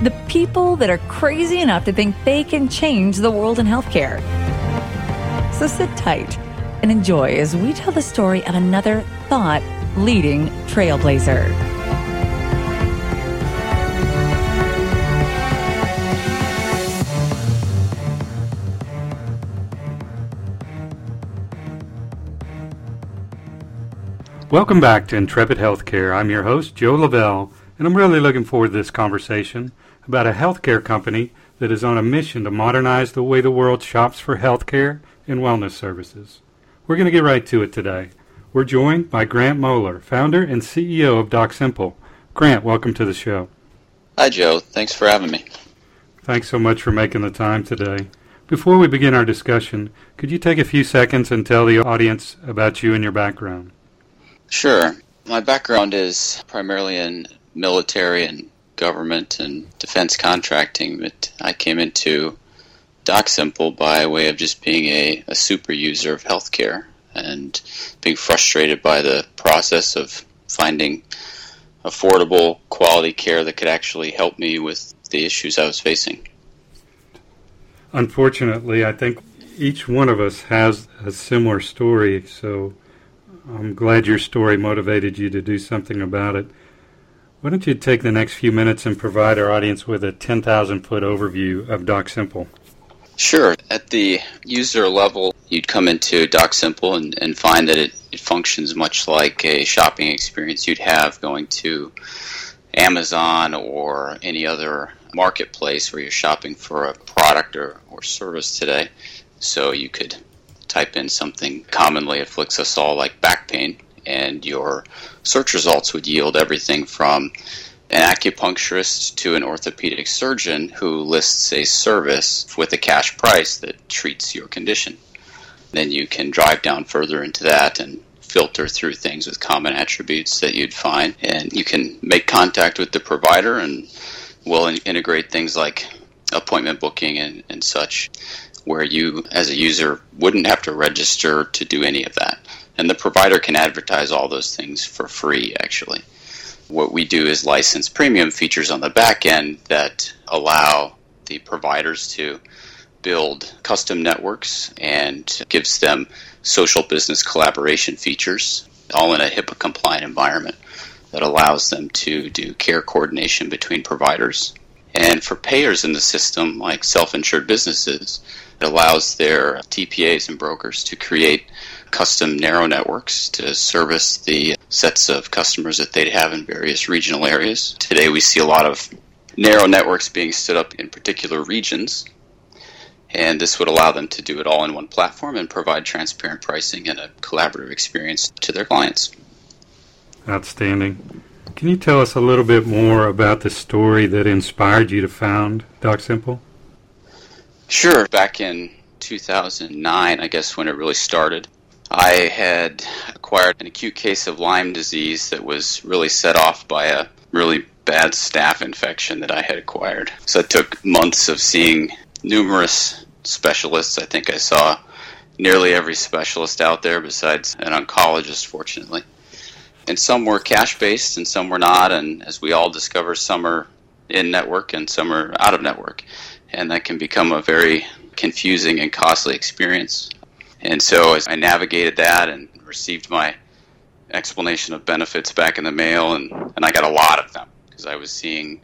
the people that are crazy enough to think they can change the world in healthcare. So sit tight and enjoy as we tell the story of another thought leading trailblazer. Welcome back to Intrepid Healthcare. I'm your host, Joe Lavelle, and I'm really looking forward to this conversation about a healthcare company that is on a mission to modernize the way the world shops for healthcare and wellness services. We're going to get right to it today. We're joined by Grant Moller, founder and CEO of Doximple. Grant, welcome to the show. Hi, Joe. Thanks for having me. Thanks so much for making the time today. Before we begin our discussion, could you take a few seconds and tell the audience about you and your background? Sure. My background is primarily in military and government and defense contracting, but I came into Doximple by way of just being a, a super user of healthcare and being frustrated by the process of finding affordable, quality care that could actually help me with the issues I was facing. Unfortunately, I think each one of us has a similar story, so I'm glad your story motivated you to do something about it. Why don't you take the next few minutes and provide our audience with a 10,000 foot overview of Doximple? Sure. At the user level, you'd come into Doximple and, and find that it, it functions much like a shopping experience you'd have going to Amazon or any other marketplace where you're shopping for a product or, or service today. So you could type in something commonly afflicts us all like back pain and your search results would yield everything from an acupuncturist to an orthopedic surgeon who lists a service with a cash price that treats your condition. Then you can drive down further into that and filter through things with common attributes that you'd find. And you can make contact with the provider and we'll integrate things like appointment booking and, and such, where you, as a user, wouldn't have to register to do any of that and the provider can advertise all those things for free actually what we do is license premium features on the back end that allow the providers to build custom networks and gives them social business collaboration features all in a HIPAA compliant environment that allows them to do care coordination between providers. And for payers in the system, like self insured businesses, allows their TPAs and brokers to create custom narrow networks to service the sets of customers that they'd have in various regional areas. Today, we see a lot of narrow networks being stood up in particular regions, and this would allow them to do it all in one platform and provide transparent pricing and a collaborative experience to their clients. Outstanding. Can you tell us a little bit more about the story that inspired you to found Doximple? Sure. Back in 2009, I guess when it really started, I had acquired an acute case of Lyme disease that was really set off by a really bad staph infection that I had acquired. So it took months of seeing numerous specialists. I think I saw nearly every specialist out there besides an oncologist, fortunately. And some were cash based and some were not. And as we all discover, some are in network and some are out of network. And that can become a very confusing and costly experience. And so as I navigated that and received my explanation of benefits back in the mail, and, and I got a lot of them because I was seeing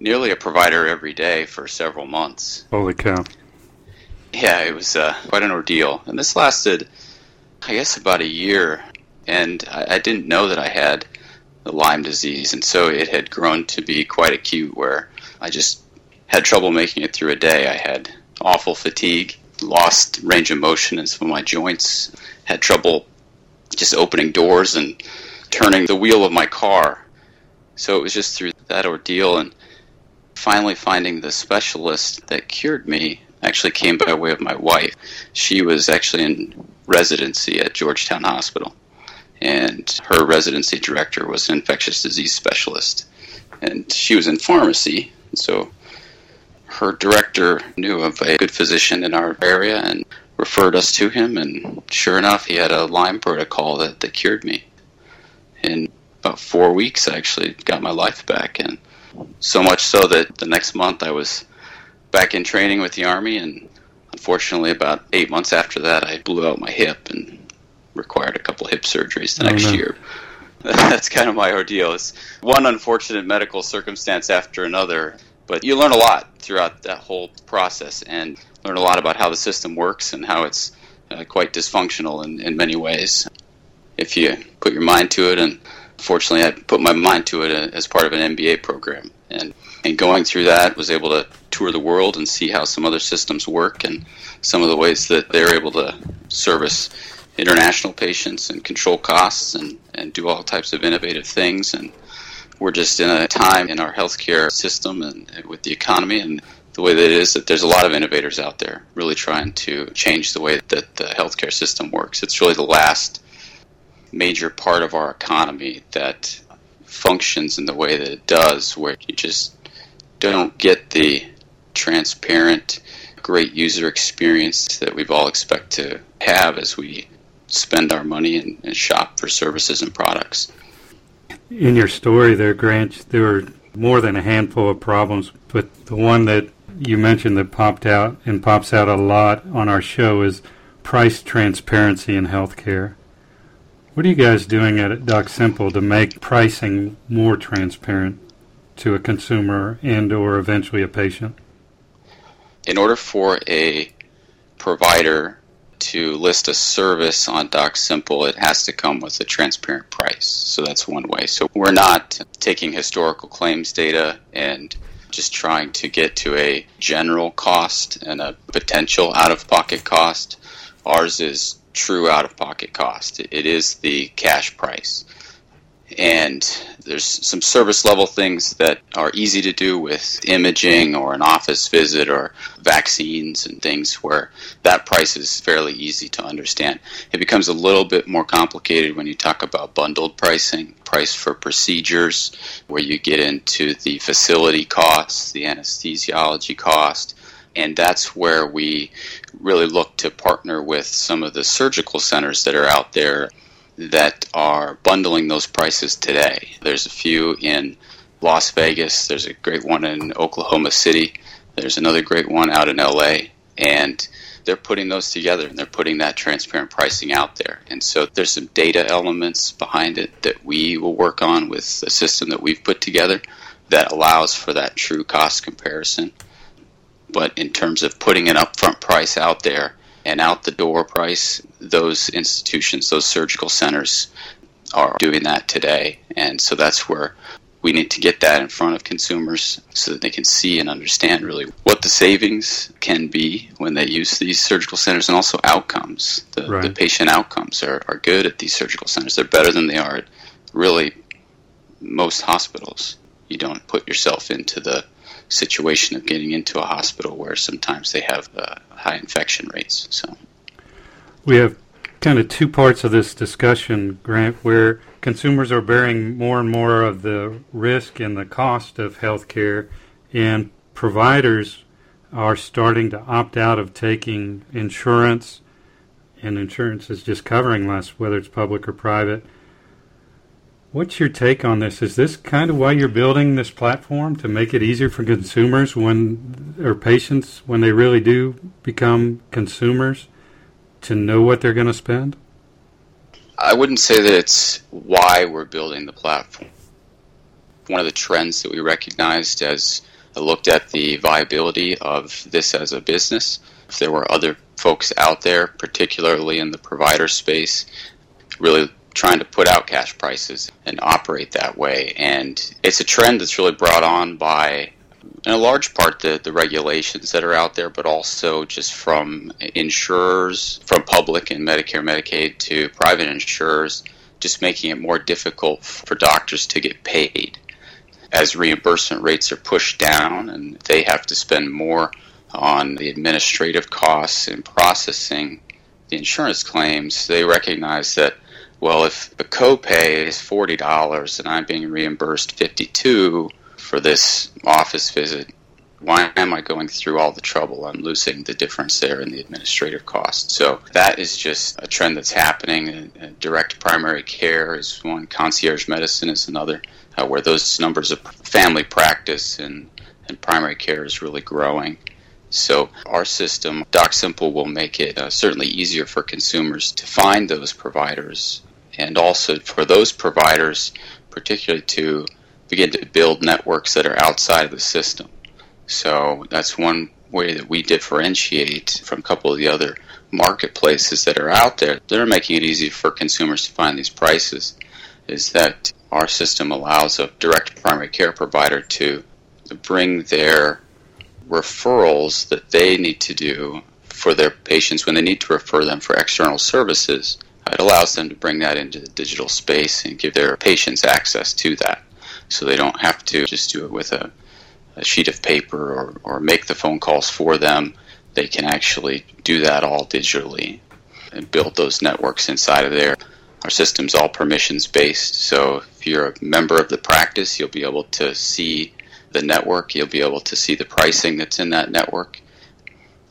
nearly a provider every day for several months. Holy cow. Yeah, it was uh, quite an ordeal. And this lasted, I guess, about a year. And I, I didn't know that I had the Lyme disease. And so it had grown to be quite acute where I just had trouble making it through a day. I had awful fatigue lost range of motion in some of my joints, had trouble just opening doors and turning the wheel of my car. So it was just through that ordeal and finally finding the specialist that cured me actually came by way of my wife. She was actually in residency at Georgetown Hospital, and her residency director was an infectious disease specialist, and she was in pharmacy. So her director knew of a good physician in our area and referred us to him, and sure enough, he had a Lyme protocol that, that cured me. In about four weeks, I actually got my life back, and so much so that the next month I was back in training with the Army, and unfortunately, about eight months after that, I blew out my hip and required a couple hip surgeries the oh, next no. year. That's kind of my ordeal. It's one unfortunate medical circumstance after another, but you learn a lot throughout that whole process and learn a lot about how the system works and how it's uh, quite dysfunctional in, in many ways. If you put your mind to it, and fortunately, I put my mind to it uh, as part of an MBA program, and and going through that was able to tour the world and see how some other systems work and some of the ways that they're able to service international patients and control costs and, and do all types of innovative things and we're just in a time in our healthcare system and with the economy and the way that it is that there's a lot of innovators out there really trying to change the way that the healthcare system works. It's really the last major part of our economy that functions in the way that it does, where you just don't get the transparent, great user experience that we've all expect to have as we spend our money and, and shop for services and products. In your story there, Grant, there were more than a handful of problems, but the one that you mentioned that popped out and pops out a lot on our show is price transparency in healthcare. What are you guys doing at Doximple to make pricing more transparent? to a consumer and or eventually a patient? In order for a provider to list a service on Doximple, it has to come with a transparent price. So that's one way. So we're not taking historical claims data and just trying to get to a general cost and a potential out of pocket cost. Ours is true out of pocket cost. It is the cash price and there's some service level things that are easy to do with imaging or an office visit or vaccines and things where that price is fairly easy to understand. It becomes a little bit more complicated when you talk about bundled pricing, price for procedures, where you get into the facility costs, the anesthesiology cost, and that's where we really look to partner with some of the surgical centers that are out there that are bundling those prices today. There's a few in Las Vegas, there's a great one in Oklahoma City, there's another great one out in LA, and they're putting those together and they're putting that transparent pricing out there. And so there's some data elements behind it that we will work on with the system that we've put together that allows for that true cost comparison. But in terms of putting an upfront price out there, and out the door price, those institutions, those surgical centers are doing that today. And so that's where we need to get that in front of consumers so that they can see and understand really what the savings can be when they use these surgical centers and also outcomes. The, right. the patient outcomes are, are good at these surgical centers. They're better than they are at really most hospitals. You don't put yourself into the situation of getting into a hospital where sometimes they have uh, high infection rates. So we have kind of two parts of this discussion, Grant, where consumers are bearing more and more of the risk and the cost of health care, and providers are starting to opt out of taking insurance, and insurance is just covering less, whether it's public or private. What's your take on this? Is this kind of why you're building this platform to make it easier for consumers when or patients when they really do become consumers to know what they're going to spend? I wouldn't say that it's why we're building the platform. One of the trends that we recognized as I looked at the viability of this as a business, if there were other folks out there, particularly in the provider space, really trying to put out cash prices and operate that way. And it's a trend that's really brought on by, in a large part, the, the regulations that are out there, but also just from insurers, from public and Medicare, Medicaid to private insurers, just making it more difficult for doctors to get paid. As reimbursement rates are pushed down and they have to spend more on the administrative costs in processing the insurance claims, they recognize that well, if the copay is forty dollars and I'm being reimbursed fifty two for this office visit, why am I going through all the trouble? I'm losing the difference there in the administrative cost. So that is just a trend that's happening. direct primary care is one, concierge medicine is another, uh, where those numbers of family practice and, and primary care is really growing. So our system, Doximple, will make it uh, certainly easier for consumers to find those providers and also for those providers, particularly to begin to build networks that are outside of the system. So that's one way that we differentiate from a couple of the other marketplaces that are out there. They're making it easy for consumers to find these prices. Is that our system allows a direct primary care provider to bring their referrals that they need to do for their patients when they need to refer them for external services it allows them to bring that into the digital space and give their patients access to that. So they don't have to just do it with a, a sheet of paper or, or make the phone calls for them. They can actually do that all digitally and build those networks inside of there. Our system's all permissions based, so if you're a member of the practice, you'll be able to see the network, you'll be able to see the pricing that's in that network,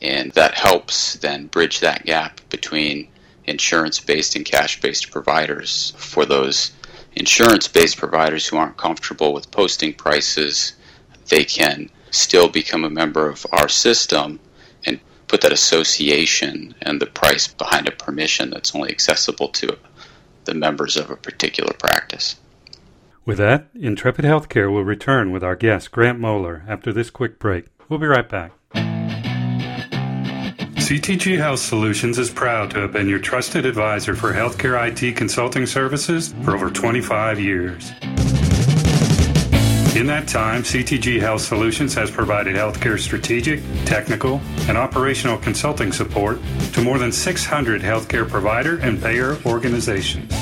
and that helps then bridge that gap between insurance based and cash based providers. For those insurance based providers who aren't comfortable with posting prices, they can still become a member of our system and put that association and the price behind a permission that's only accessible to the members of a particular practice. With that, Intrepid Healthcare will return with our guest, Grant Moller, after this quick break. We'll be right back. CTG Health Solutions is proud to have been your trusted advisor for healthcare IT consulting services for over 25 years. In that time, CTG Health Solutions has provided healthcare strategic, technical, and operational consulting support to more than 600 healthcare provider and payer organizations.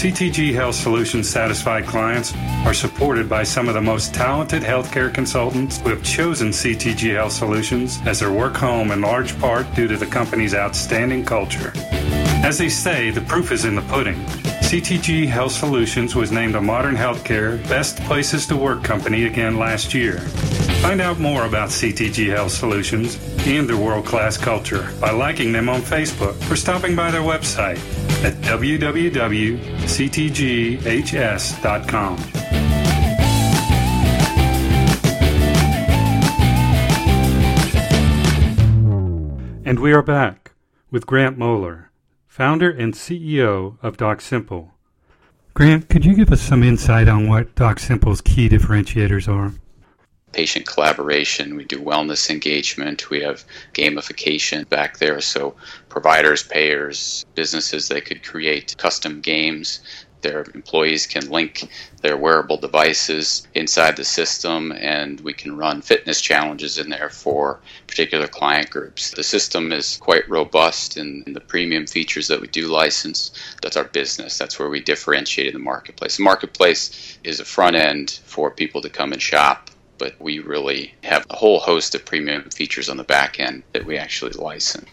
CTG Health Solutions satisfied clients are supported by some of the most talented healthcare consultants who have chosen CTG Health Solutions as their work home in large part due to the company's outstanding culture. As they say, the proof is in the pudding. CTG Health Solutions was named a Modern Healthcare Best Places to Work company again last year. Find out more about CTG Health Solutions and their world class culture by liking them on Facebook or stopping by their website at www.ctghs.com. And we are back with Grant Moller, founder and CEO of Doximple. Grant, could you give us some insight on what Doximple's key differentiators are? Patient collaboration. We do wellness engagement. We have gamification back there. So providers, payers, businesses, they could create custom games. Their employees can link their wearable devices inside the system, and we can run fitness challenges in there for particular client groups. The system is quite robust in, the premium features that we do license. That's our business. That's where we differentiate in the marketplace. The marketplace is a front end for people to come and shop but we really have a whole host of premium features on the back end that we actually license.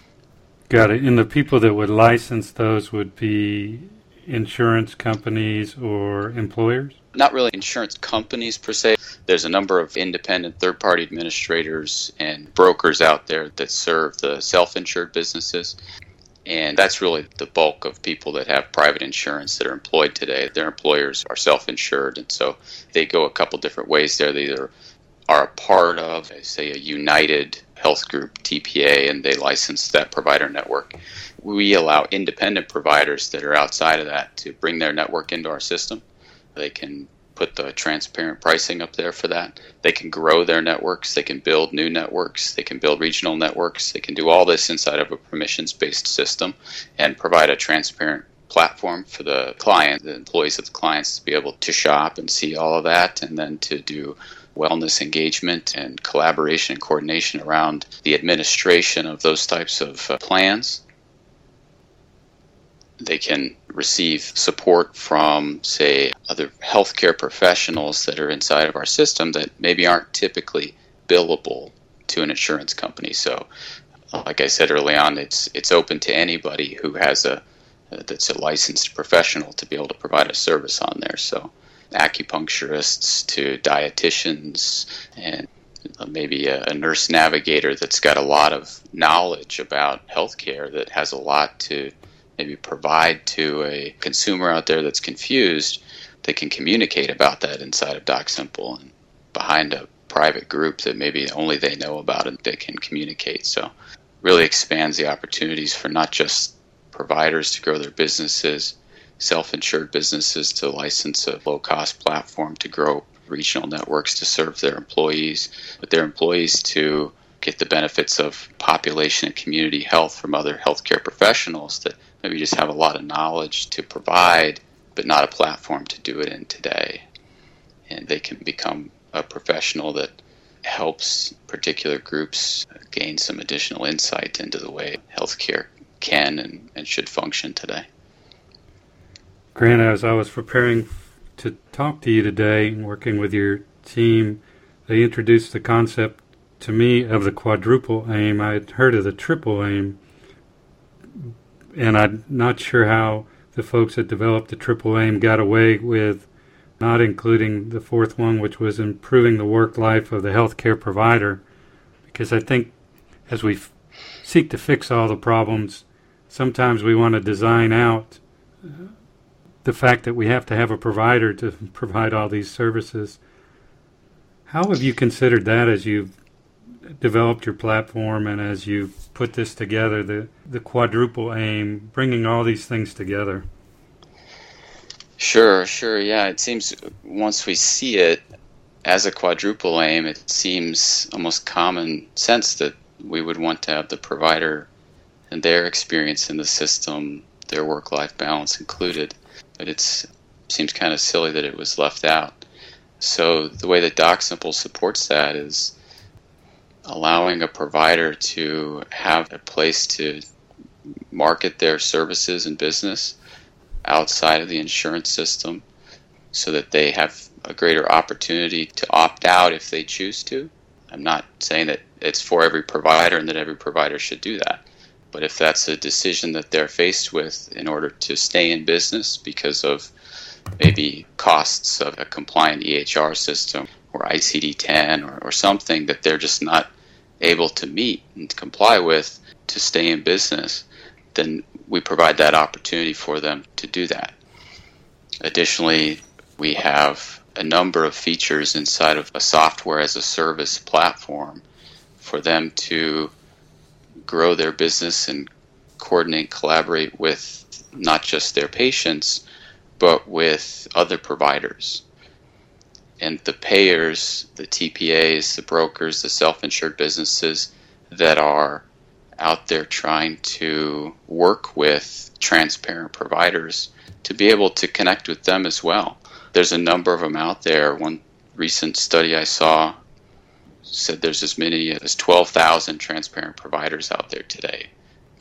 Got it. And the people that would license those would be insurance companies or employers? Not really insurance companies per se. There's a number of independent third party administrators and brokers out there that serve the self insured businesses. And that's really the bulk of people that have private insurance that are employed today. Their employers are self insured. And so they go a couple different ways there. They either are a part of, say, a United Health Group TPA and they license that provider network. We allow independent providers that are outside of that to bring their network into our system. They can put the transparent pricing up there for that. They can grow their networks, they can build new networks, they can build regional networks, they can do all this inside of a permissions based system and provide a transparent platform for the client, the employees of the clients to be able to shop and see all of that and then to do wellness engagement and collaboration and coordination around the administration of those types of uh, plans. They can receive support from, say, other healthcare professionals that are inside of our system that maybe aren't typically billable to an insurance company. So, like I said early on, it's it's open to anybody who has a that's a licensed professional to be able to provide a service on there. So, acupuncturists to dietitians and uh, maybe a, a, nurse navigator that's got a lot of knowledge about healthcare that has a lot to maybe provide to a consumer out there that's confused. They can communicate about that inside of Doximple and behind a private group that maybe only they know about and they can communicate. So, really expands the opportunities for not just providers to grow their businesses, self insured businesses to license a low cost platform to grow regional networks to serve their employees, but their employees to get the benefits of population and community health from other healthcare professionals that maybe just have a lot of knowledge to provide, but not a platform to do it in today. And they can become a professional that helps particular groups gain some additional insight into the way healthcare can and, and should function today. Grant, as I was preparing to talk to you today, working with your team, they introduced the concept to me of the quadruple aim. I had heard of the triple aim, and I'm not sure how the folks that developed the triple aim got away with not including the fourth one, which was improving the work life of the healthcare provider. Because I think as we f- seek to fix all the problems, sometimes we want to design out the fact that we have to have a provider to provide all these services. How have you considered that as you've developed your platform and as you put this together, the, the quadruple aim, bringing all these things together? Sure, sure. Yeah, it seems once we see it as a quadruple aim, it seems almost common sense that we would want to have the provider and their experience in the system, their work life balance included but it seems kind of silly that it was left out. So the way that Doximple supports that is allowing a provider to have a place to market their services and business outside of the insurance system so that they have a greater opportunity to opt out if they choose to. I'm not saying that it's for every provider and that every provider should do that. But if that's a decision that they're faced with in order to stay in business because of maybe costs of a compliant EHR system or ICD 10 or, or something that they're just not able to meet and comply with to stay in business, then we provide that opportunity for them to do that. Additionally, we have a number of features inside of a software as a service platform for them to grow their business and coordinate, collaborate with not just their patients, but with other providers. And the payers, the TPAs, the brokers, the self insured businesses that are out there trying to work with transparent providers to be able to connect with them as well. There's a number of them out there. One recent study I saw said there's as many as 12,000 transparent providers out there today.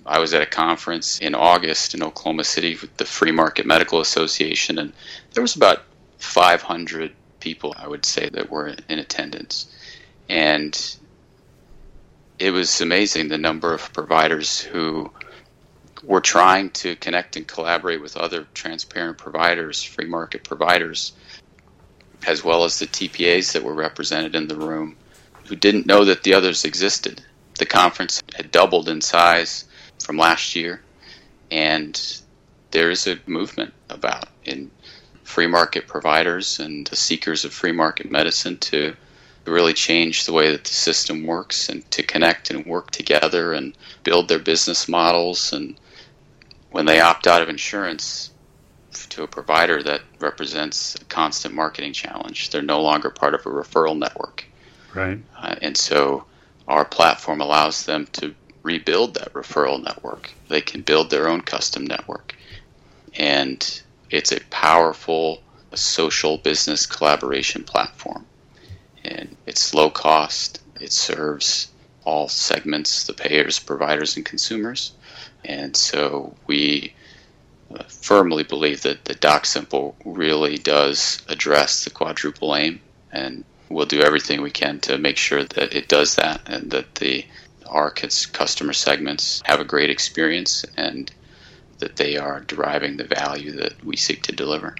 I was at a conference in August in Oklahoma City with the Free Market Medical Association, and there was about 500 people, I would say, that were in attendance. And it was amazing the number of providers who were trying to connect and collaborate with other transparent providers, free market providers, as well as the TPAs that were represented in the room who didn't know that the others existed. The conference had doubled in size from last year, and there is a movement about in free market providers and the seekers of free market medicine to really change the way that the system works and to connect and work together and build their business models. And when they opt out of insurance to a provider that represents a constant marketing challenge, they're no longer part of a referral network. Right. Uh, and so our platform allows them to rebuild that referral network. They can build their own custom network. And it's a powerful social business collaboration platform. And it's low cost, it serves all segments the payers, providers, and consumers. And so we uh, firmly believe that the Doximple really does address the quadruple aim and we'll do everything we can to make sure that it does that and that the our customer segments have a great experience and that they are deriving the value that we seek to deliver.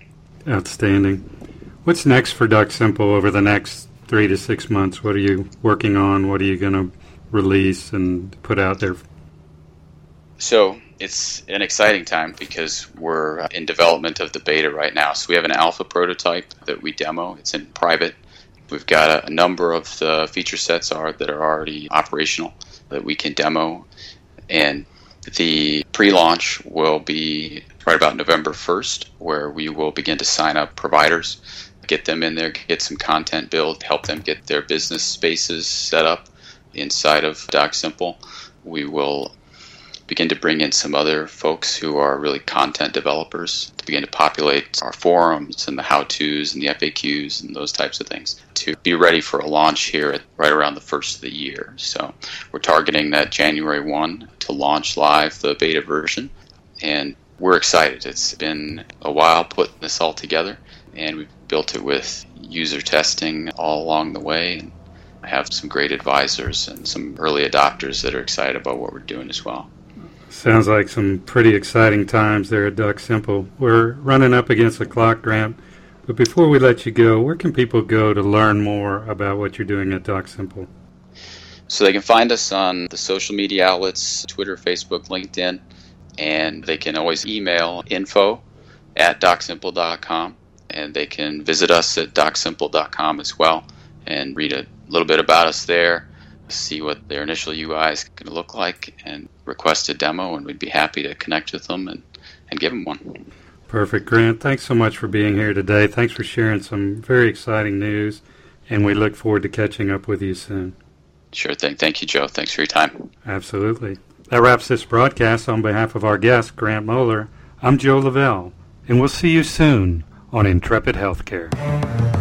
Outstanding. What's next for Doximple over the next three to six months? What are you working on? What are you going to release and put out there? So it's an exciting time because we're in development of the beta right now. So we have an alpha prototype that we demo. It's in private. We've got a, a number of the feature sets are that are already operational that we can demo, and the pre-launch will be right about November 1st, where we will begin to sign up providers, get them in there, get some content built, help them get their business spaces set up inside of Doximple. We will begin to bring in some other folks who are really content developers to begin to populate our forums and the how to's and the FAQs and those types of things to be ready for a launch here at right around the first of the year. So we're targeting that January 1 to launch live the beta version. And we're excited. It's been a while putting this all together, and we've built it with user testing all along the way. And I have some great advisors and some early adopters that are excited about what we're doing as well. Sounds like some pretty exciting times there at Doximple. We're running up against the clock, Grant. But before we let you go, where can people go to learn more about what you're doing at Doximple? So they can find us on the social media outlets Twitter, Facebook, LinkedIn, and they can always email info at doximple.com, and they can visit us at doximple.com as well and read a little bit about us there, see what their initial UI is going to look like, and request a demo, and we'd be happy to connect with them and, and give them one. Perfect. Grant, thanks so much for being here today. Thanks for sharing some very exciting news, and we look forward to catching up with you soon. Sure thing. Thank you, Joe. Thanks for your time. Absolutely. That wraps this broadcast on behalf of our guest, Grant Moller. I'm Joe Lavelle, and we'll see you soon on Intrepid Healthcare.